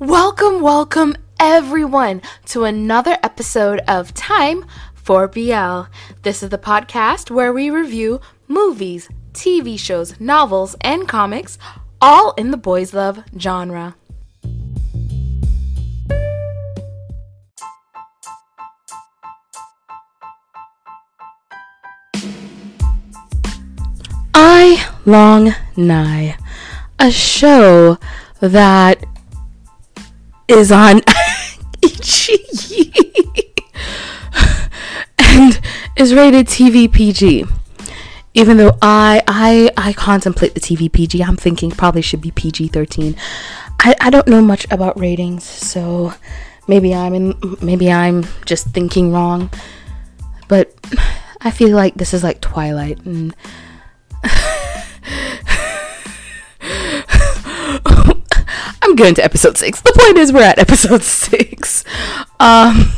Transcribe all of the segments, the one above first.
Welcome, welcome everyone to another episode of Time for BL. This is the podcast where we review movies, TV shows, novels, and comics, all in the boys' love genre. Ai Long Nhai, a show that is on Ichi and is rated TV PG. Even though I I I contemplate the TV PG, I'm thinking probably should be PG 13. I, I don't know much about ratings, so maybe I'm in maybe I'm just thinking wrong. But I feel like this is like Twilight and I'm going to episode six. The point is, we're at episode six. Um,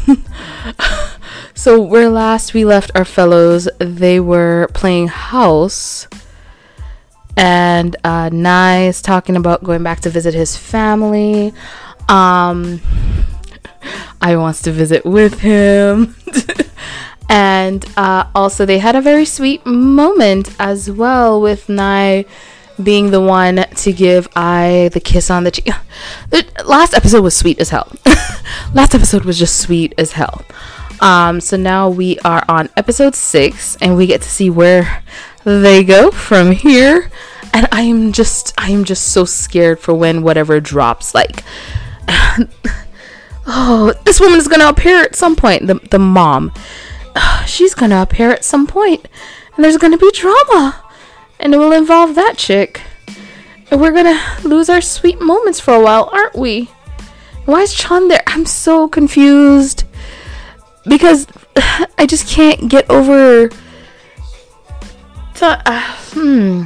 so where last we left our fellows, they were playing house, and uh, Nhai is talking about going back to visit his family. Um, I wants to visit with him. and uh, also, they had a very sweet moment as well with Nhai being the one to give I the kiss on the cheek. The last episode was sweet as hell. last episode was just sweet as hell. Um, so now we are on episode six, and we get to see where they go from here. And I am just, I am just so scared for when whatever drops. Like, oh, this woman is gonna appear at some point. The the mom, she's gonna appear at some point, and there's gonna be drama and it will involve that chick. And we're gonna lose our sweet moments for a while, aren't we? Why is Chan there? I'm so confused. Because I just can't get over. To, uh, hmm.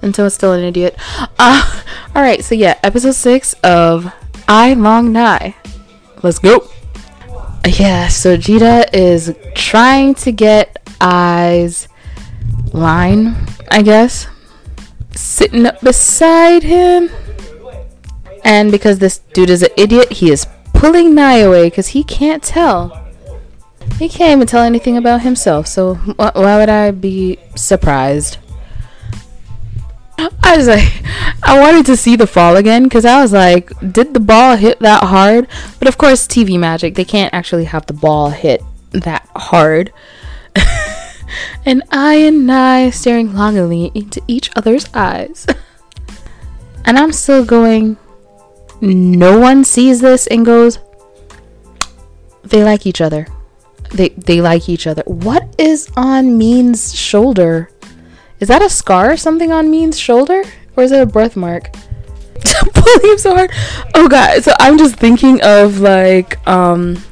Until it's still an idiot. Uh, Alright, so yeah, episode 6 of Ai Long Nhai. Let's go. Yeah, so Jita is trying to get eyes line, I guess, sitting up beside him. And because this dude is an idiot, he is pulling Nhai away because he can't tell. He can't even tell anything about himself, so wh- why would I be surprised? I was like, I wanted to see the fall again because I was like, did the ball hit that hard? But of course, TV magic, they can't actually have the ball hit that hard. and I and I staring longingly into each other's eyes. and I'm still going, no one sees this and goes, they like each other. They they like each other. What is on Mean's shoulder? Is that a scar or something on Mean's shoulder? Or is it a birthmark? Pulling so hard. Oh god, so I'm just thinking of like um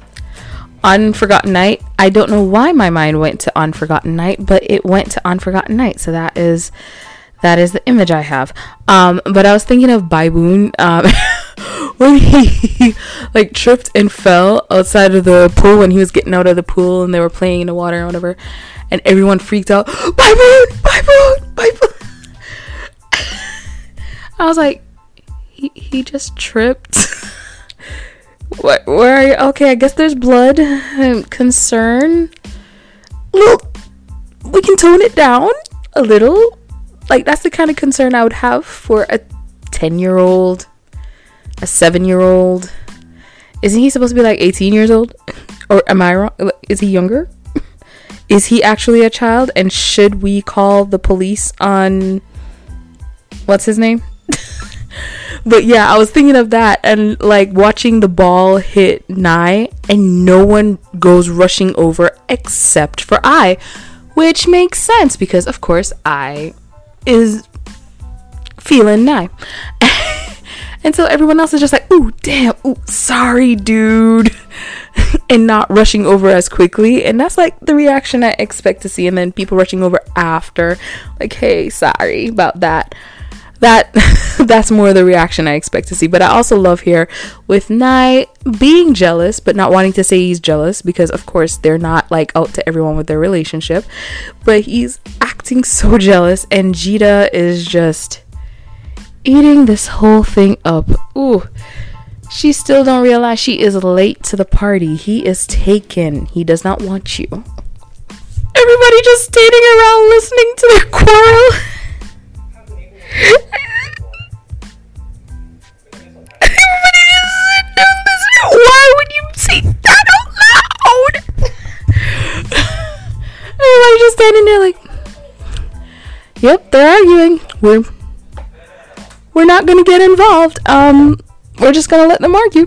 Unforgotten Night. I don't know why my mind went to Unforgotten Night, but it went to Unforgotten Night. So that is that is the image I have. Um, but I was thinking of Baiboon um, when he like tripped and fell outside of the pool when he was getting out of the pool and they were playing in the water or whatever, and everyone freaked out. Baiboon, Baiboon, Baiboon. I was like, he he just tripped. What? Where are you? Okay, I guess there's blood. Um, concern. Look, we can tone it down a little. Like that's the kind of concern I would have for a ten-year-old, a seven-year-old. Isn't he supposed to be like 18 years old? Or am I wrong? Is he younger? Is he actually a child? And should we call the police on what's his name? but yeah, I was thinking of that and like watching the ball hit Nhai and no one goes rushing over except for I, which makes sense because of course I is feeling Nhai. and so everyone else is just like, "Ooh, damn. Ooh, sorry, dude." and not rushing over as quickly. And that's like the reaction I expect to see. And then people rushing over after, like, hey, sorry about that that that's more the reaction I expect to see. But I also love here with Nhai being jealous, but not wanting to say he's jealous because of course they're not like out to everyone with their relationship. But he's acting so jealous and Jita is just eating this whole thing up. Ooh. She still don't realize she is late to the party. He is taken. He does not want you. Everybody just standing around listening to their quarrel. Why would you say that out loud? Everybody just standing there like, yep, they're arguing. We're we're not gonna get involved. Um, we're just gonna let them argue.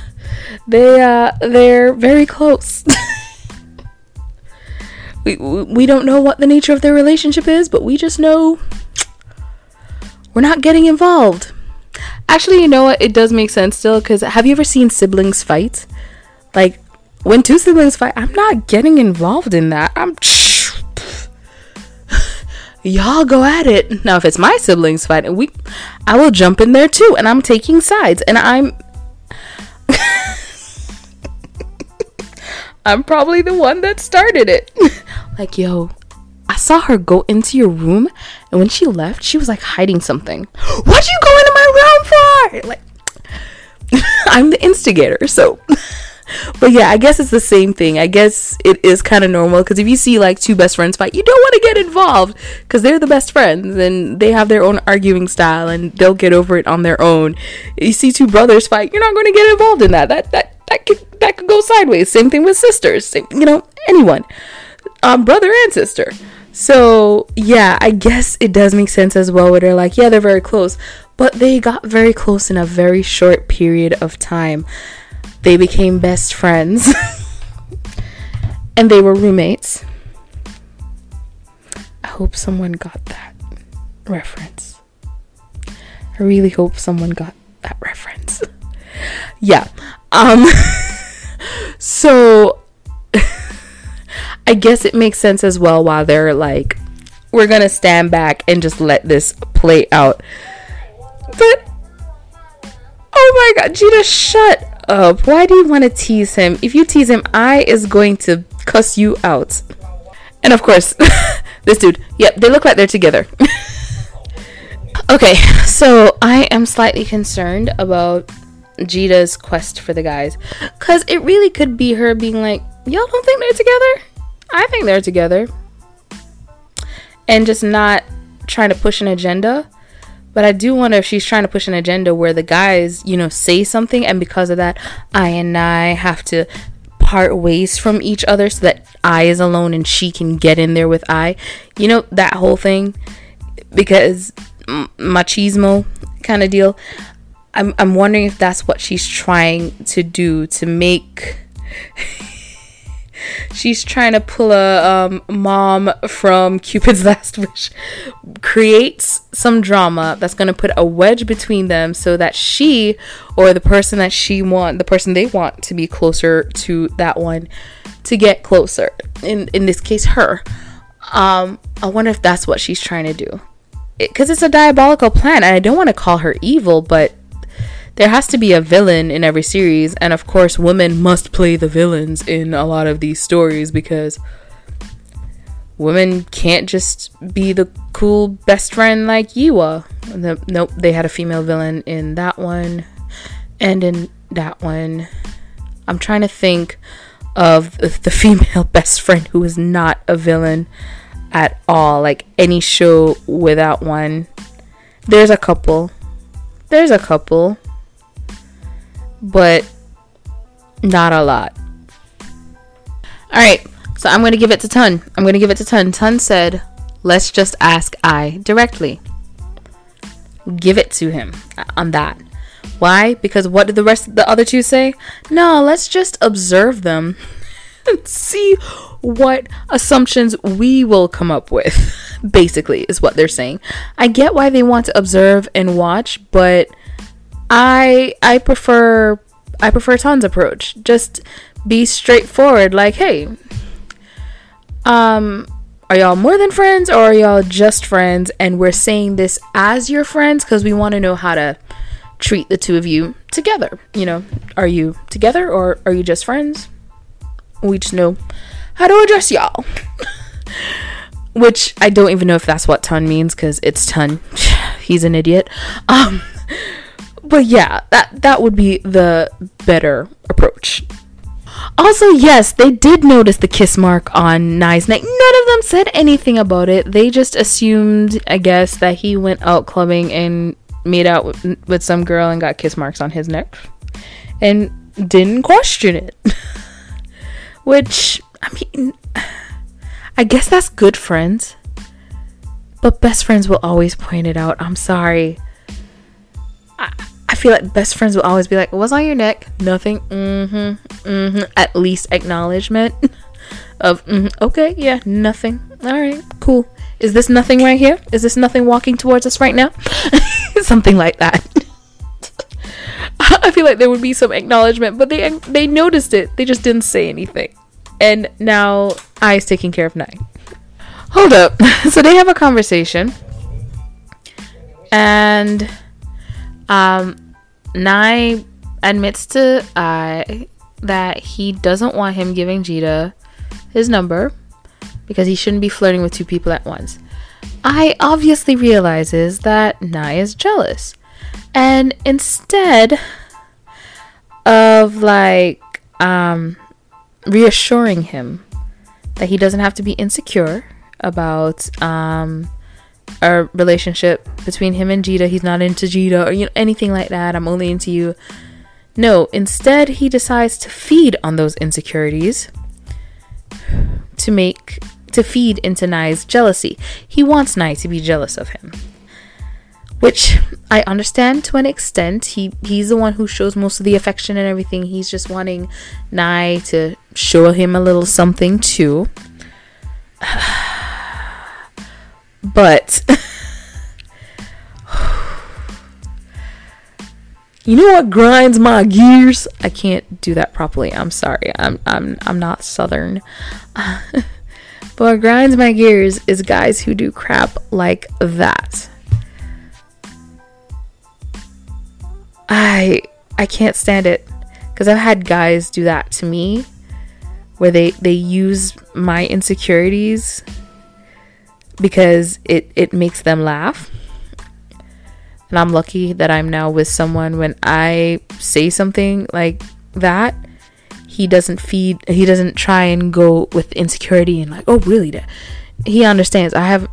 they uh, they're very close. we we don't know what the nature of their relationship is, but we just know we're not getting involved. Actually, you know what? It does make sense still because have you ever seen siblings fight? Like when two siblings fight, I'm not getting involved in that. I'm y'all go at it. Now, if it's my siblings fighting, we, I will jump in there too, and I'm taking sides, and I'm, I'm probably the one that started it. like, yo, I saw her go into your room, and when she left, she was like hiding something. What'd you go into my room for? Like, I'm the instigator, so but yeah, I guess it's the same thing. I guess it is kind of normal because if you see like two best friends fight, you don't want to get involved because they're the best friends and they have their own arguing style and they'll get over it on their own. You see two brothers fight, you're not going to get involved in that. That that that could that could go sideways. Same thing with sisters. Same, you know, anyone, um, brother and sister. So yeah, I guess it does make sense as well. Where they're like, yeah, they're very close, but they got very close in a very short period of time they became best friends and they were roommates. I hope someone got that reference. I really hope someone got that reference. yeah. Um so I guess it makes sense as well while they're like we're to stand back and just let this play out. But oh my god, Gina, shut up. Why do you want to tease him? If you tease him, I is going to cuss you out. And of course, this dude. Yep, they look like they're together. okay, so I am slightly concerned about Jita's quest for the guys. Because it really could be her being like, y'all don't think they're together? I think they're together. And just not trying to push an agenda but I do wonder if she's trying to push an agenda where the guys, you know, say something, and because of that, I and I have to part ways from each other so that I is alone and she can get in there with I. You know, that whole thing. Because machismo kind of deal. I'm, I'm wondering if that's what she's trying to do to make she's trying to pull a um, mom from Cupid's Last Wish, creates some drama that's going to put a wedge between them so that she or the person that she want, the person they want to be closer to that one, to get closer. In in this case, her. Um, I wonder if that's what she's trying to do, because it, it's a diabolical plan, and I don't want to call her evil, but there has to be a villain in every series, and of course, women must play the villains in a lot of these stories because women can't just be the cool best friend like Yiwa. The, nope, they had a female villain in that one, and in that one. I'm trying to think of the female best friend who is not a villain at all, like any show without one. There's a couple. There's a couple but not a lot. All right, so I'm going to give it to Tun. I'm going to give it to Tun. Tun said, let's just ask I directly. Give it to him on that. Why? Because what did the rest of the other two say? No, let's just observe them and see what assumptions we will come up with. Basically, is what they're saying. I get why they want to observe and watch, but I I prefer I prefer Tun's approach. Just be straightforward. Like, hey, um, are y'all more than friends or are y'all just friends? And we're saying this as your friends because we want to know how to treat the two of you together. You know, are you together or are you just friends? We just know how to address y'all. Which I don't even know if that's what ton means because it's ton. he's an idiot. Um, but yeah, that that would be the better approach. Also, yes, they did notice the kiss mark on Nhai's neck. None of them said anything about it. They just assumed, I guess, that he went out clubbing and made out with, with some girl and got kiss marks on his neck and didn't question it. Which, I mean, I guess that's good friends. But best friends will always point it out. I'm sorry. I, I feel like best friends will always be like, What's on your neck? Nothing. Mm hmm. Mm hmm. At least acknowledgement of, mm-hmm, okay, yeah, nothing. All right, cool. Is this nothing right here? Is this nothing walking towards us right now? Something like that. I feel like there would be some acknowledgement, but they they noticed it. They just didn't say anything. And now I is taking care of Nhai. Hold up. so they have a conversation. And um Nhai admits to I that he doesn't want him giving Jita his number because he shouldn't be flirting with two people at once. I obviously realizes that Nhai is jealous. And instead of like um reassuring him that he doesn't have to be insecure about um a relationship between him and Jita. He's not into Jita or you know anything like that. I'm only into you. No, instead he decides to feed on those insecurities to make to feed into Nhai's jealousy. He wants Nhai to be jealous of him. Which I understand to an extent. He he's the one who shows most of the affection and everything. He's just wanting Nhai to show him a little something too. but you know what grinds my gears? I can't do that properly. I'm sorry. I'm I'm I'm not southern. but what grinds my gears is guys who do crap like that. I I can't stand it because I've had guys do that to me where they they use my insecurities because it it makes them laugh. And I'm lucky that I'm now with someone when I say something like that, he doesn't feed he doesn't try and go with insecurity and like, "Oh, really?" He understands. I have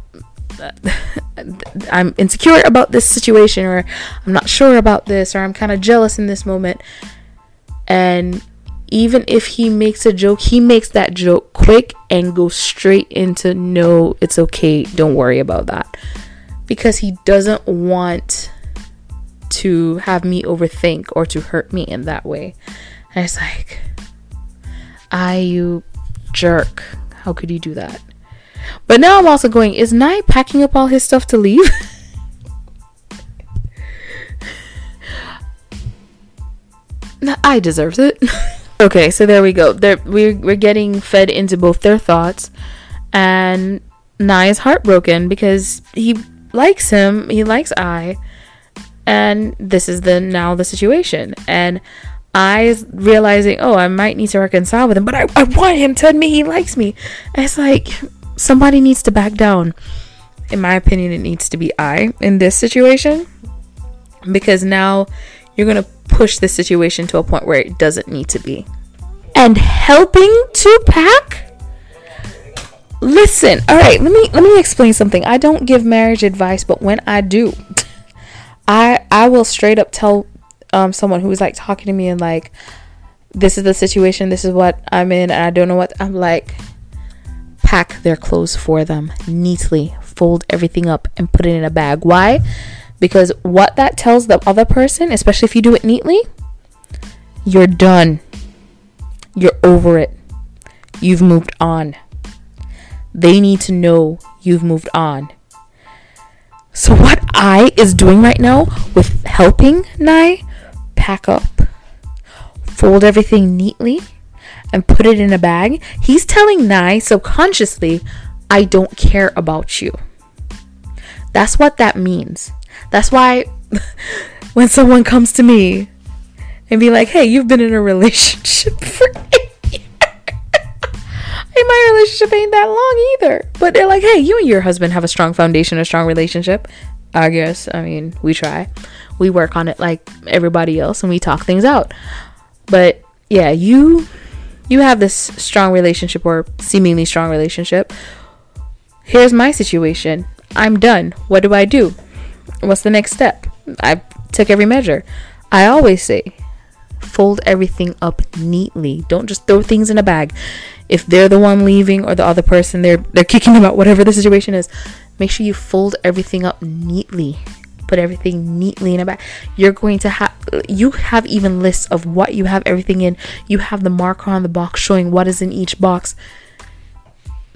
I'm insecure about this situation or I'm not sure about this or I'm kind of jealous in this moment. And even if he makes a joke, he makes that joke quick and goes straight into no, it's okay, don't worry about that. Because he doesn't want to have me overthink or to hurt me in that way. And it's like, I, you jerk. How could you do that? But now I'm also going, is Nhai packing up all his stuff to leave? I deserves it. okay, so there we go. There we're we're getting fed into both their thoughts, and Nhai is heartbroken because he likes him, he likes I, and this is the now the situation. And is realizing, oh, I might need to reconcile with him, but I, I want him to admit he likes me. And it's like somebody needs to back down. In my opinion, it needs to be I in this situation because now you're to push the situation to a point where it doesn't need to be. And helping to pack? Listen, all right, let me let me explain something. I don't give marriage advice, but when I do, I I will straight up tell um someone who is like talking to me and like this is the situation, this is what I'm in, and I don't know what I'm like pack their clothes for them neatly, fold everything up, and put it in a bag. Why? Because what that tells the other person, especially if you do it neatly, you're done. You're over it. You've moved on. They need to know you've moved on. So, what I is doing right now with helping Nhai pack up, fold everything neatly, and put it in a bag, he's telling Nhai subconsciously, I don't care about you. That's what that means. That's why when someone comes to me and be like, hey, you've been in a relationship for eight years. hey, my relationship ain't that long either. But they're like, hey, you and your husband have a strong foundation, a strong relationship. I guess. I mean, we try. We work on it like everybody else and we talk things out. But yeah, you you have this strong relationship or seemingly strong relationship. Here's my situation. I'm done. What do I do? What's the next step? I took every measure. I always say fold everything up neatly. Don't just throw things in a bag. If they're the one leaving or the other person they're they're kicking them out, whatever the situation is, make sure you fold everything up neatly. Put everything neatly in a bag. You're going to have you have even lists of what you have everything in. You have the marker on the box showing what is in each box.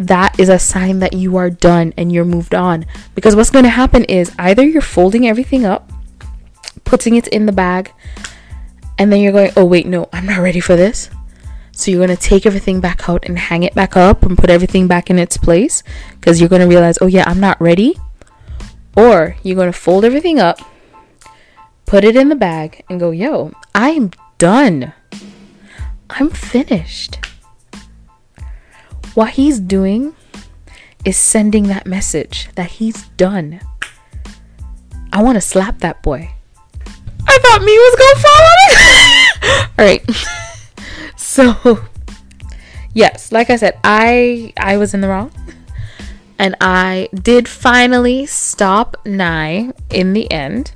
That is a sign that you are done and you're moved on. Because what's going to happen is either you're folding everything up, putting it in the bag, and then you're going, oh, wait, no, I'm not ready for this. So you're going to take everything back out and hang it back up and put everything back in its place because you're going to realize, oh, yeah, I'm not ready. Or you're going to fold everything up, put it in the bag, and go, yo, I'm done. I'm finished. What he's doing is sending that message that he's done. I want to slap that boy. I thought me was gonna fall on it. All right. so, yes, like I said, I I was in the wrong, and I did finally stop Nhai in the end,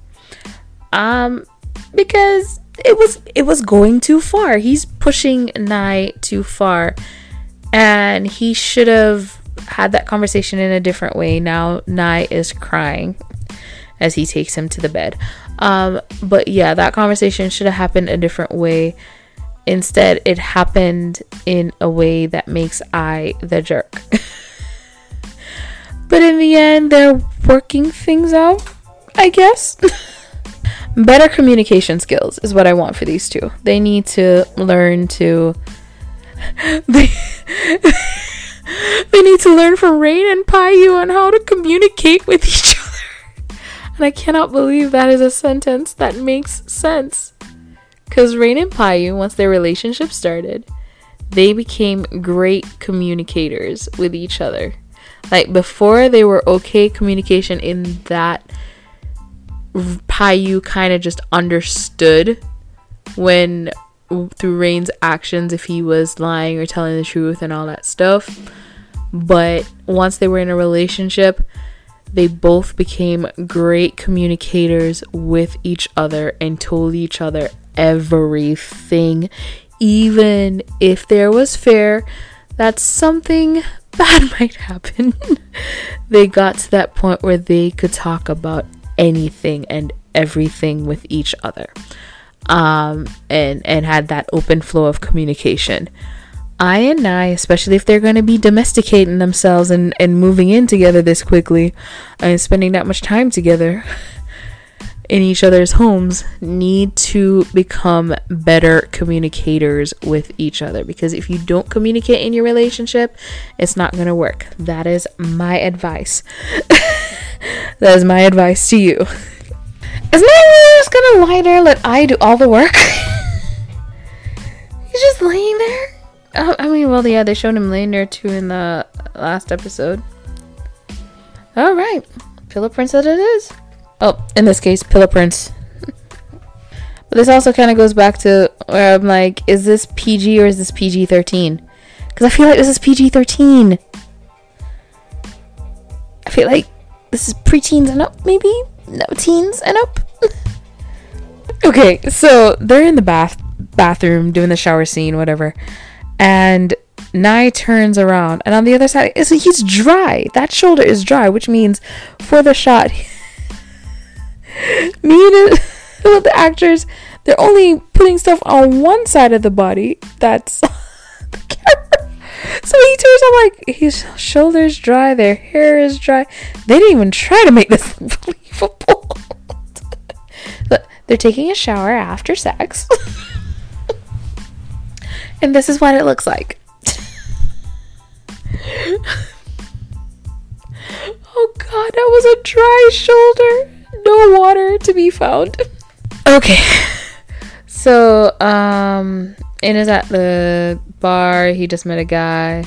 um, because it was it was going too far. He's pushing Nhai too far, and he should have had that conversation in a different way. Now Nhai is crying as he takes him to the bed. Um, but yeah, that conversation should have happened a different way. Instead, it happened in a way that makes I the jerk. but in the end, they're working things out, I guess. Better communication skills is what I want for these two. They need to learn to. they need to learn from Rain and Payu on how to communicate with each other. And I cannot believe that is a sentence that makes sense. Because Rain and Payu, once their relationship started, they became great communicators with each other. Like before, they were okay communication in that Payu kind of just understood when through Rain's actions if he was lying or telling the truth and all that stuff. But once they were in a relationship, they both became great communicators with each other and told each other everything, even if there was fear that something bad might happen. they got to that point where they could talk about anything and everything with each other. Um, and and had that open flow of communication. I and I, especially if they're going to be domesticating themselves and, and moving in together this quickly and spending that much time together in each other's homes, need to become better communicators with each other. Because if you don't communicate in your relationship, it's not going to work. That is my advice. that is my advice to you. Isn't that just to lie there let I do all the work? He's just laying there Oh, I mean, well, yeah, they showed him laying there too in the last episode. All right, Pillow Prince that it is. Oh, in this case, Pillow Prince. but this also kind of goes back to where I'm like, is this PG or is this PG 13? Because I feel like this is PG 13. I feel like this is preteens and up, maybe? No, teens and up. okay, so they're in the bath bathroom doing the shower scene, whatever and Nhai turns around, and on the other side, is he's dry. That shoulder is dry, which means for the shot, me and the actors, they're only putting stuff on one side of the body. That's the camera. So he turns out like his shoulders dry, their hair is dry. They didn't even try to make this believable. but they're taking a shower after sex. And this is what it looks like. oh god, that was a dry shoulder. No water to be found. Okay. So, um, In is at the bar. He just met a guy.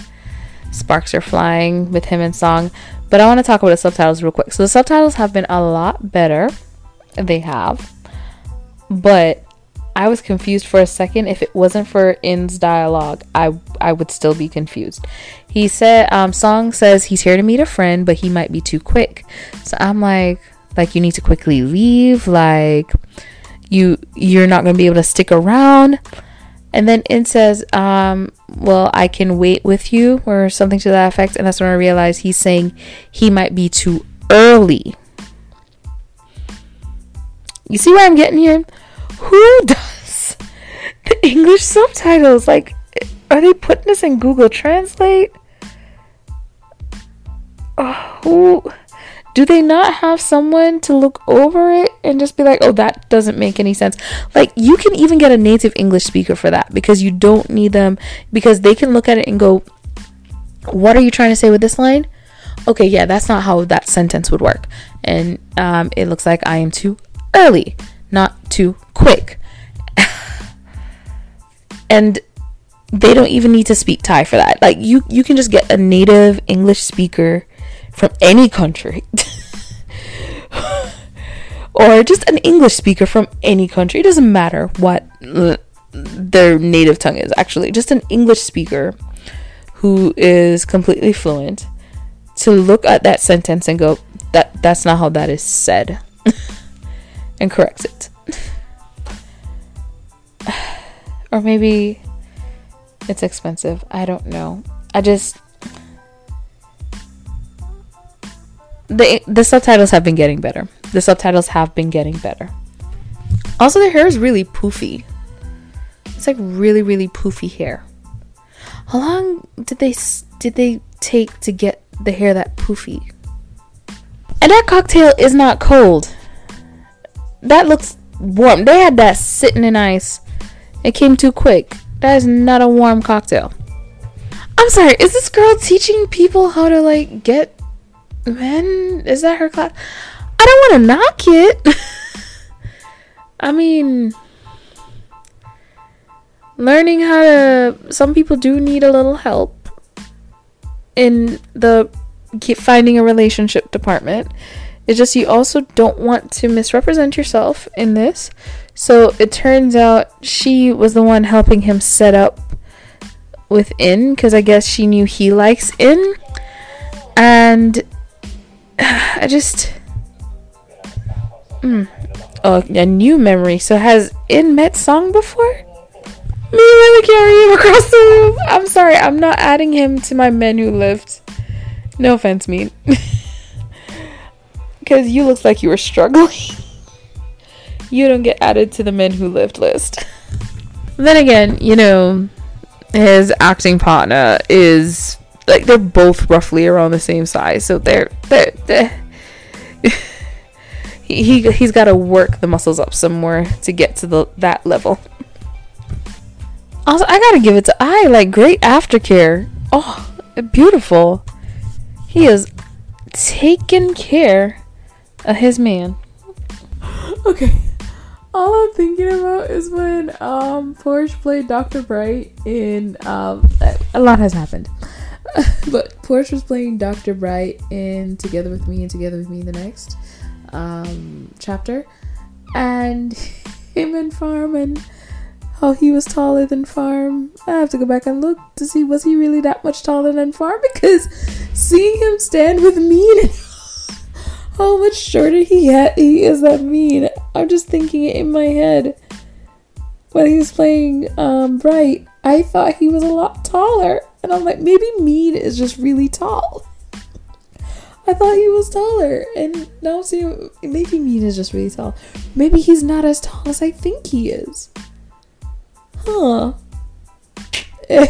Sparks are flying with him and Song. But I want to talk about the subtitles real quick. So the subtitles have been a lot better. They have. But I was confused for a second. If it wasn't for In's dialogue, I I would still be confused. He said, um, Song says he's here to meet a friend, but he might be too quick. So I'm like, like you need to quickly leave. Like you you're not gonna be able to stick around. And then In says, um, well, I can wait with you or something to that effect. And that's when I realized he's saying he might be too early. You see where I'm getting here? Who does the English subtitles? Like, are they putting this in Google Translate? Oh, who? Do they not have someone to look over it and just be like, oh, that doesn't make any sense? Like, you can even get a native English speaker for that because you don't need them, because they can look at it and go, what are you trying to say with this line? Okay, yeah, that's not how that sentence would work. And um, it looks like I am too early, not too quick. and they don't even need to speak Thai for that. Like you you can just get a native English speaker from any country. or just an English speaker from any country. It doesn't matter what their native tongue is, actually. Just an English speaker who is completely fluent to look at that sentence and go, that that's not how that is said. and corrects it. or maybe it's expensive. I don't know. I just the the subtitles have been getting better. The subtitles have been getting better. Also, their hair is really poofy. It's like really, really poofy hair. How long did they did they take to get the hair that poofy? And that cocktail is not cold. That looks warm. They had that sitting in ice. It came too quick. That is not a warm cocktail. I'm sorry. Is this girl teaching people how to like get Man, is that her class? I don't want to knock it. I mean, learning how to. Some people do need a little help in the finding a relationship department. It's just you also don't want to misrepresent yourself in this. So it turns out she was the one helping him set up with In because I guess she knew he likes In. And I just. Mm. Oh, a new memory. So has In met Song before? Me really carry him across the room. I'm sorry, I'm not adding him to my men who lived. No offense, me. Because you look like you were struggling. you don't get added to the men who lived list. then again, you know, his acting partner is like they're both roughly around the same size, so they're they're, they're he, he he's got to work the muscles up some more to get to the that level. Also, I gotta give it to I like great aftercare. Oh, beautiful. He is taking care of his man. Okay. All I'm thinking about is when um Porsche played Dr. Bright in um a lot has happened. but Porsche was playing Dr. Bright in Together with Me and Together with Me the next um, chapter. And him and Farm and how he was taller than Farm. I have to go back and look to see was he really that much taller than Farm because seeing him stand with me and how much shorter he had he is than me. I'm just thinking it in my head when he was playing um, Bright. I thought he was a lot taller. And I'm like, maybe Mean is just really tall. I thought he was taller. And now seeing maybe Mean is just really tall. Maybe he's not as tall as I think he is. Huh.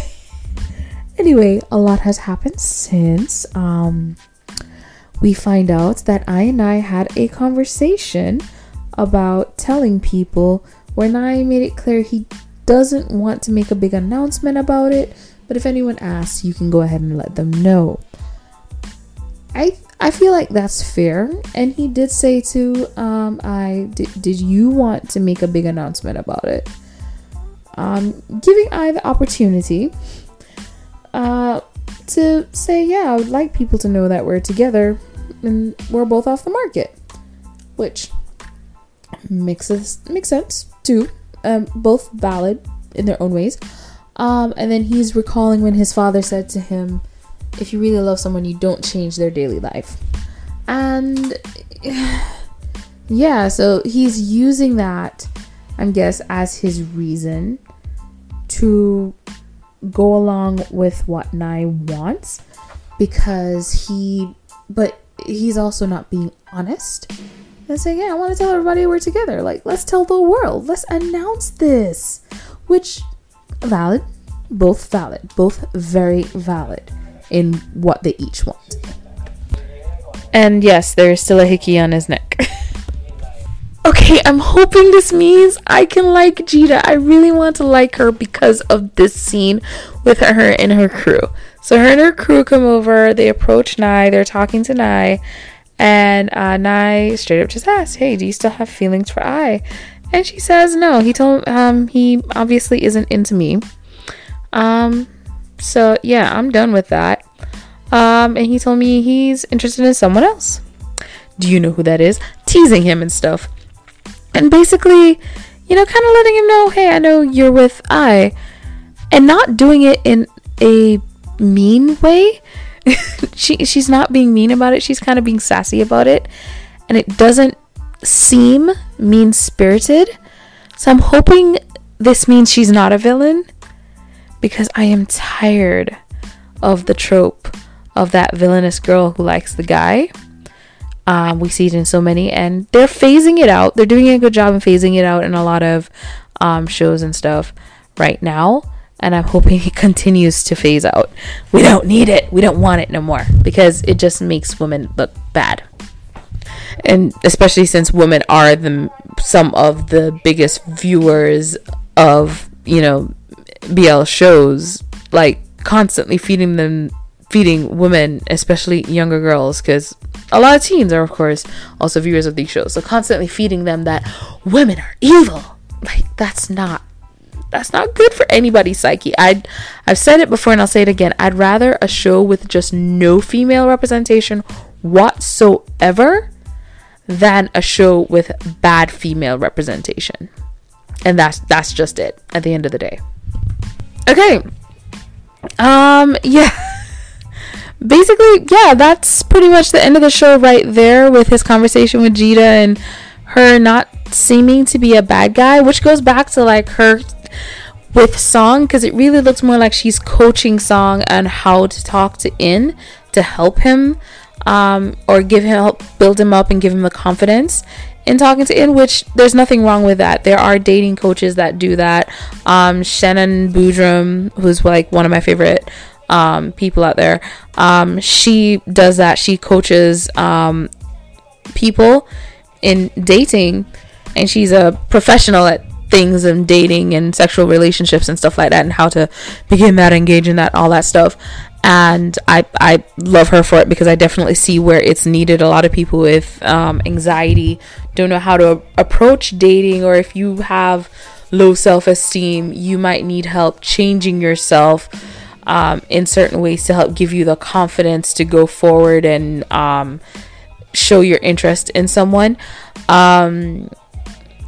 anyway, a lot has happened since um we find out that I and I had a conversation about telling people when I made it clear he doesn't want to make a big announcement about it but if anyone asks, you can go ahead and let them know. I I feel like that's fair. And he did say to um I did, did you want to make a big announcement about it? Um giving I the opportunity. Uh to say, yeah, I would like people to know that we're together and we're both off the market, which makes us makes sense too. Um, both valid in their own ways. Um, and then he's recalling when his father said to him, "If you really love someone, you don't change their daily life." And yeah, so he's using that, I guess, as his reason to go along with what Nhai wants because he, but he's also not being honest and saying, Yeah, I want to tell everybody we're together. Like, let's tell the world, let's announce this, which valid, both valid, both very valid in what they each want. And yes, there's still a hickey on his neck. okay, I'm hoping this means I can like Jida. I really want to like her because of this scene with her and her crew. So her and her crew come over, they approach Nhai, they're talking to Nhai, and uh, Nhai straight up just asks, Hey, do you still have feelings for I? And she says no. He told um he obviously isn't into me. Um so yeah, I'm done with that. Um, and he told me he's interested in someone else. Do you know who that is? Teasing him and stuff. And basically, you know, kind of letting him know, hey, I know you're with I. And not doing it in a mean way. she she's not being mean about it. She's kind of being sassy about it. And it doesn't seem mean spirited. So I'm hoping this means she's not a villain because I am tired of the trope of that villainous girl who likes the guy. Um, we see it in so many, and they're phasing it out. They're doing a good job in phasing it out in a lot of um, shows and stuff right now. And I'm hoping it continues to phase out. We don't need it. We don't want it no more because it just makes women look bad. And especially since women are the some of the biggest viewers of you know BL shows, like constantly feeding them feeding women, especially younger girls, because a lot of teens are, of course, also viewers of these shows. So constantly feeding them that women are evil. Like that's not that's not good for anybody's psyche. I I've said it before and I'll say it again. I'd rather a show with just no female representation whatsoever than a show with bad female representation. And that's that's just it at the end of the day. Okay. Um yeah. basically, yeah, that's pretty much the end of the show right there with his conversation with Jita and her not seeming to be a bad guy, which goes back to like her with Song because it really looks more like she's coaching Song on how to talk to In to help him um, or give him help build him up and give him the confidence in talking to In, which there's nothing wrong with that. There are dating coaches that do that. Um, Shannon Boodram, who's like one of my favorite um, people out there. Um, she does that. She coaches um, people in dating, and she's a professional at things and dating and sexual relationships and stuff like that, and how to begin that, engage in that, all that stuff. And I I love her for it because I definitely see where it's needed. A lot of people with um, anxiety don't know how to approach dating, or if you have low self esteem, you might need help changing yourself um, in certain ways to help give you the confidence to go forward and um, show your interest in someone. Um,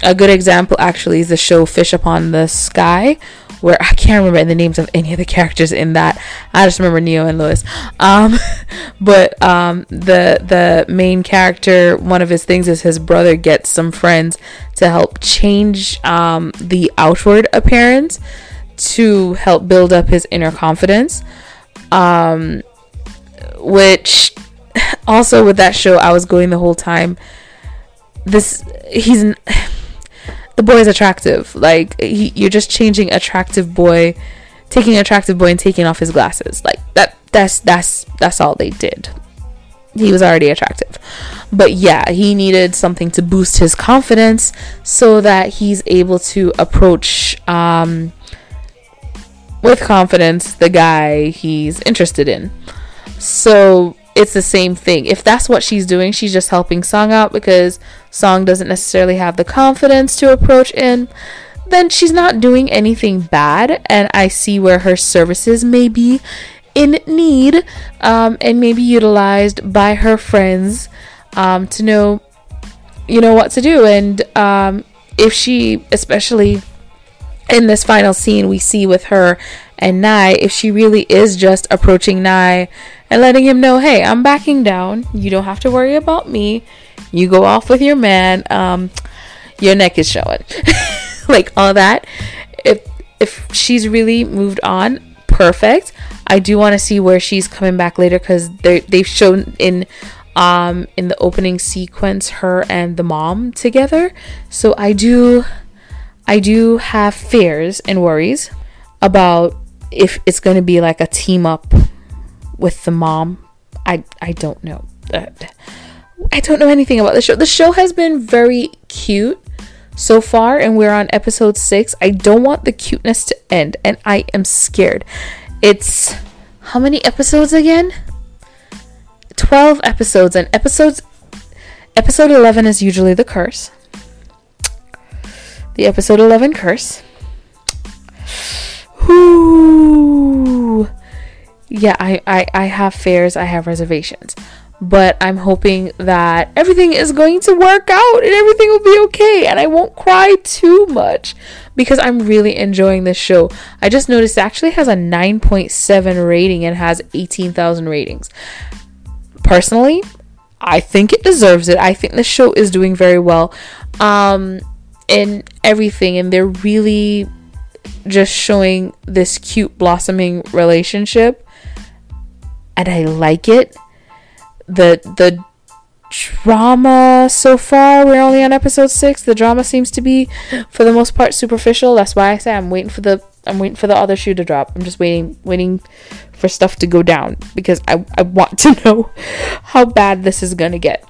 a good example actually is the show Fish Upon the Sky, where I can't remember the names of any of the characters in that. I just remember Neo and Louis. Um, but um, the the main character, one of his things is his brother gets some friends to help change um, the outward appearance to help build up his inner confidence. Um, which also with that show, I was going the whole time. This he's the boy is attractive. Like he, you're just changing attractive boy, taking attractive boy and taking off his glasses. Like that. That's that's that's all they did. He was already attractive. But yeah, he needed something to boost his confidence so that he's able to approach um, with confidence the guy he's interested in. So it's the same thing. If that's what she's doing, she's just helping Song out because Song doesn't necessarily have the confidence to approach in, then she's not doing anything bad. And I see where her services may be in need um, and maybe utilized by her friends um, to know, you know, what to do. And um, if she, especially in this final scene we see with her and Nhai, if she really is just approaching Nhai and letting him know, hey, I'm backing down. You don't have to worry about me. You go off with your man. Um, your neck is showing. like all that. If if she's really moved on, perfect. I do want to see where she's coming back later because they they've shown in um in the opening sequence her and the mom together. So I do I do have fears and worries about if it's going to be like a team up with the mom. I I don't know. I don't know anything about the show. The show has been very cute so far, and we're on episode six. I don't want the cuteness to end, and I am scared. It's how many episodes again? 12 episodes, and episodes episode 11 is usually the curse. The episode 11 curse. Whoo! Yeah, I, I, I have fears, I have reservations but I'm hoping that everything is going to work out and everything will be okay and I won't cry too much because I'm really enjoying this show. I just noticed it actually has a 9.7 rating and has 18,000 ratings. Personally, I think it deserves it. I think the show is doing very well um in everything and they're really just showing this cute blossoming relationship. And I like it. The the drama so far we're only on episode six. The drama seems to be for the most part superficial. That's why i say i'm waiting for the i'm waiting for the other shoe to drop. I'm just waiting waiting for stuff to go down because i, I want to know how bad this is gonna get.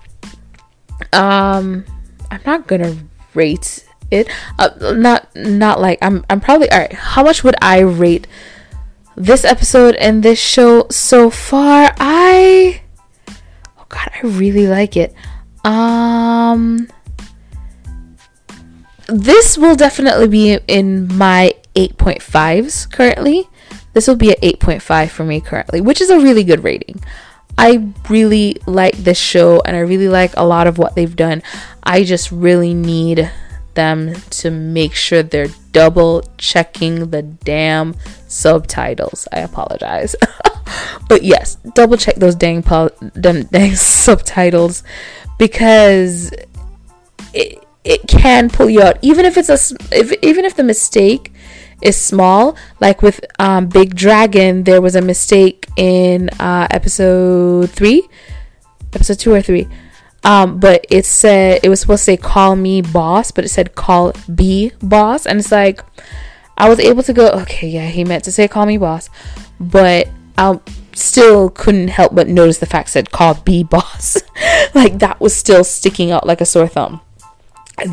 Um i'm not gonna rate it uh, not not like i'm i'm probably all right how much would i rate this episode and this show so far i oh God, I really like it. Um, this will definitely be in my 8.5s currently. This will be at 8.5 for me currently, which is a really good rating. I really like this show and I really like a lot of what they've done. I just really need them to make sure they're double checking the damn subtitles. I apologize. but yes, double check those dang, po- dang, dang subtitles because it, it can pull you out even if it's a if, even if the mistake is small like with um, big dragon there was a mistake in uh, episode 3 episode 2 or 3 um, but it said it was supposed to say call me boss but it said call B boss and it's like I was able to go okay yeah he meant to say call me boss but I still couldn't help but notice the fact that call B boss. like that was still sticking out like a sore thumb.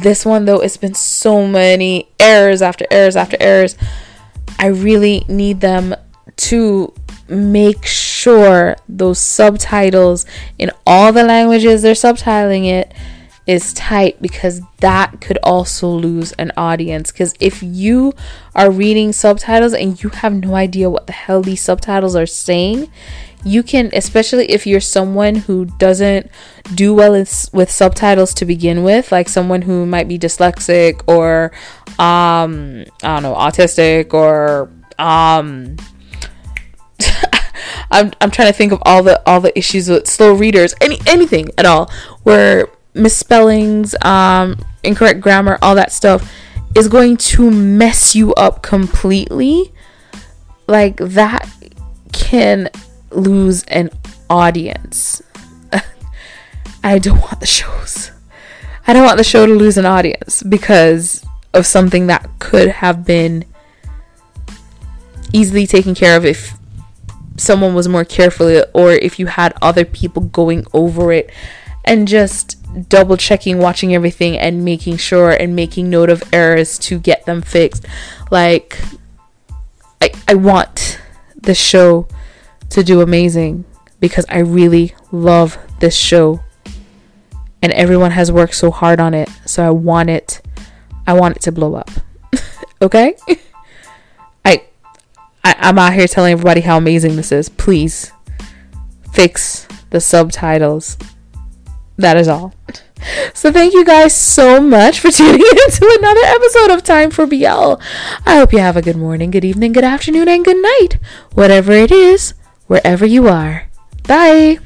This one though, it's been so many errors after errors after errors. I really need them to make sure those subtitles in all the languages they're subtitling it is tight because that could also lose an audience. Because if you are reading subtitles and you have no idea what the hell these subtitles are saying, you can, especially if you're someone who doesn't do well with subtitles to begin with, like someone who might be dyslexic or, um, I don't know, autistic or, um, I'm, I'm trying to think of all the all the issues with slow readers any anything at all where misspellings, um, incorrect grammar, all that stuff is going to mess you up completely. Like that can lose an audience. I don't want the shows. I don't want the show to lose an audience because of something that could have been easily taken care of if someone was more careful or if you had other people going over it and just double checking, watching everything, and making sure and making note of errors to get them fixed. Like, I, I want the show to do amazing because I really love this show. And everyone has worked so hard on it. So I want it I want it to blow up. okay? I I'm out here telling everybody how amazing this is. Please fix the subtitles. That is all. So thank you guys so much for tuning in to another episode of Time for BL. I hope you have a good morning, good evening, good afternoon, and good night, whatever it is, wherever you are. Bye.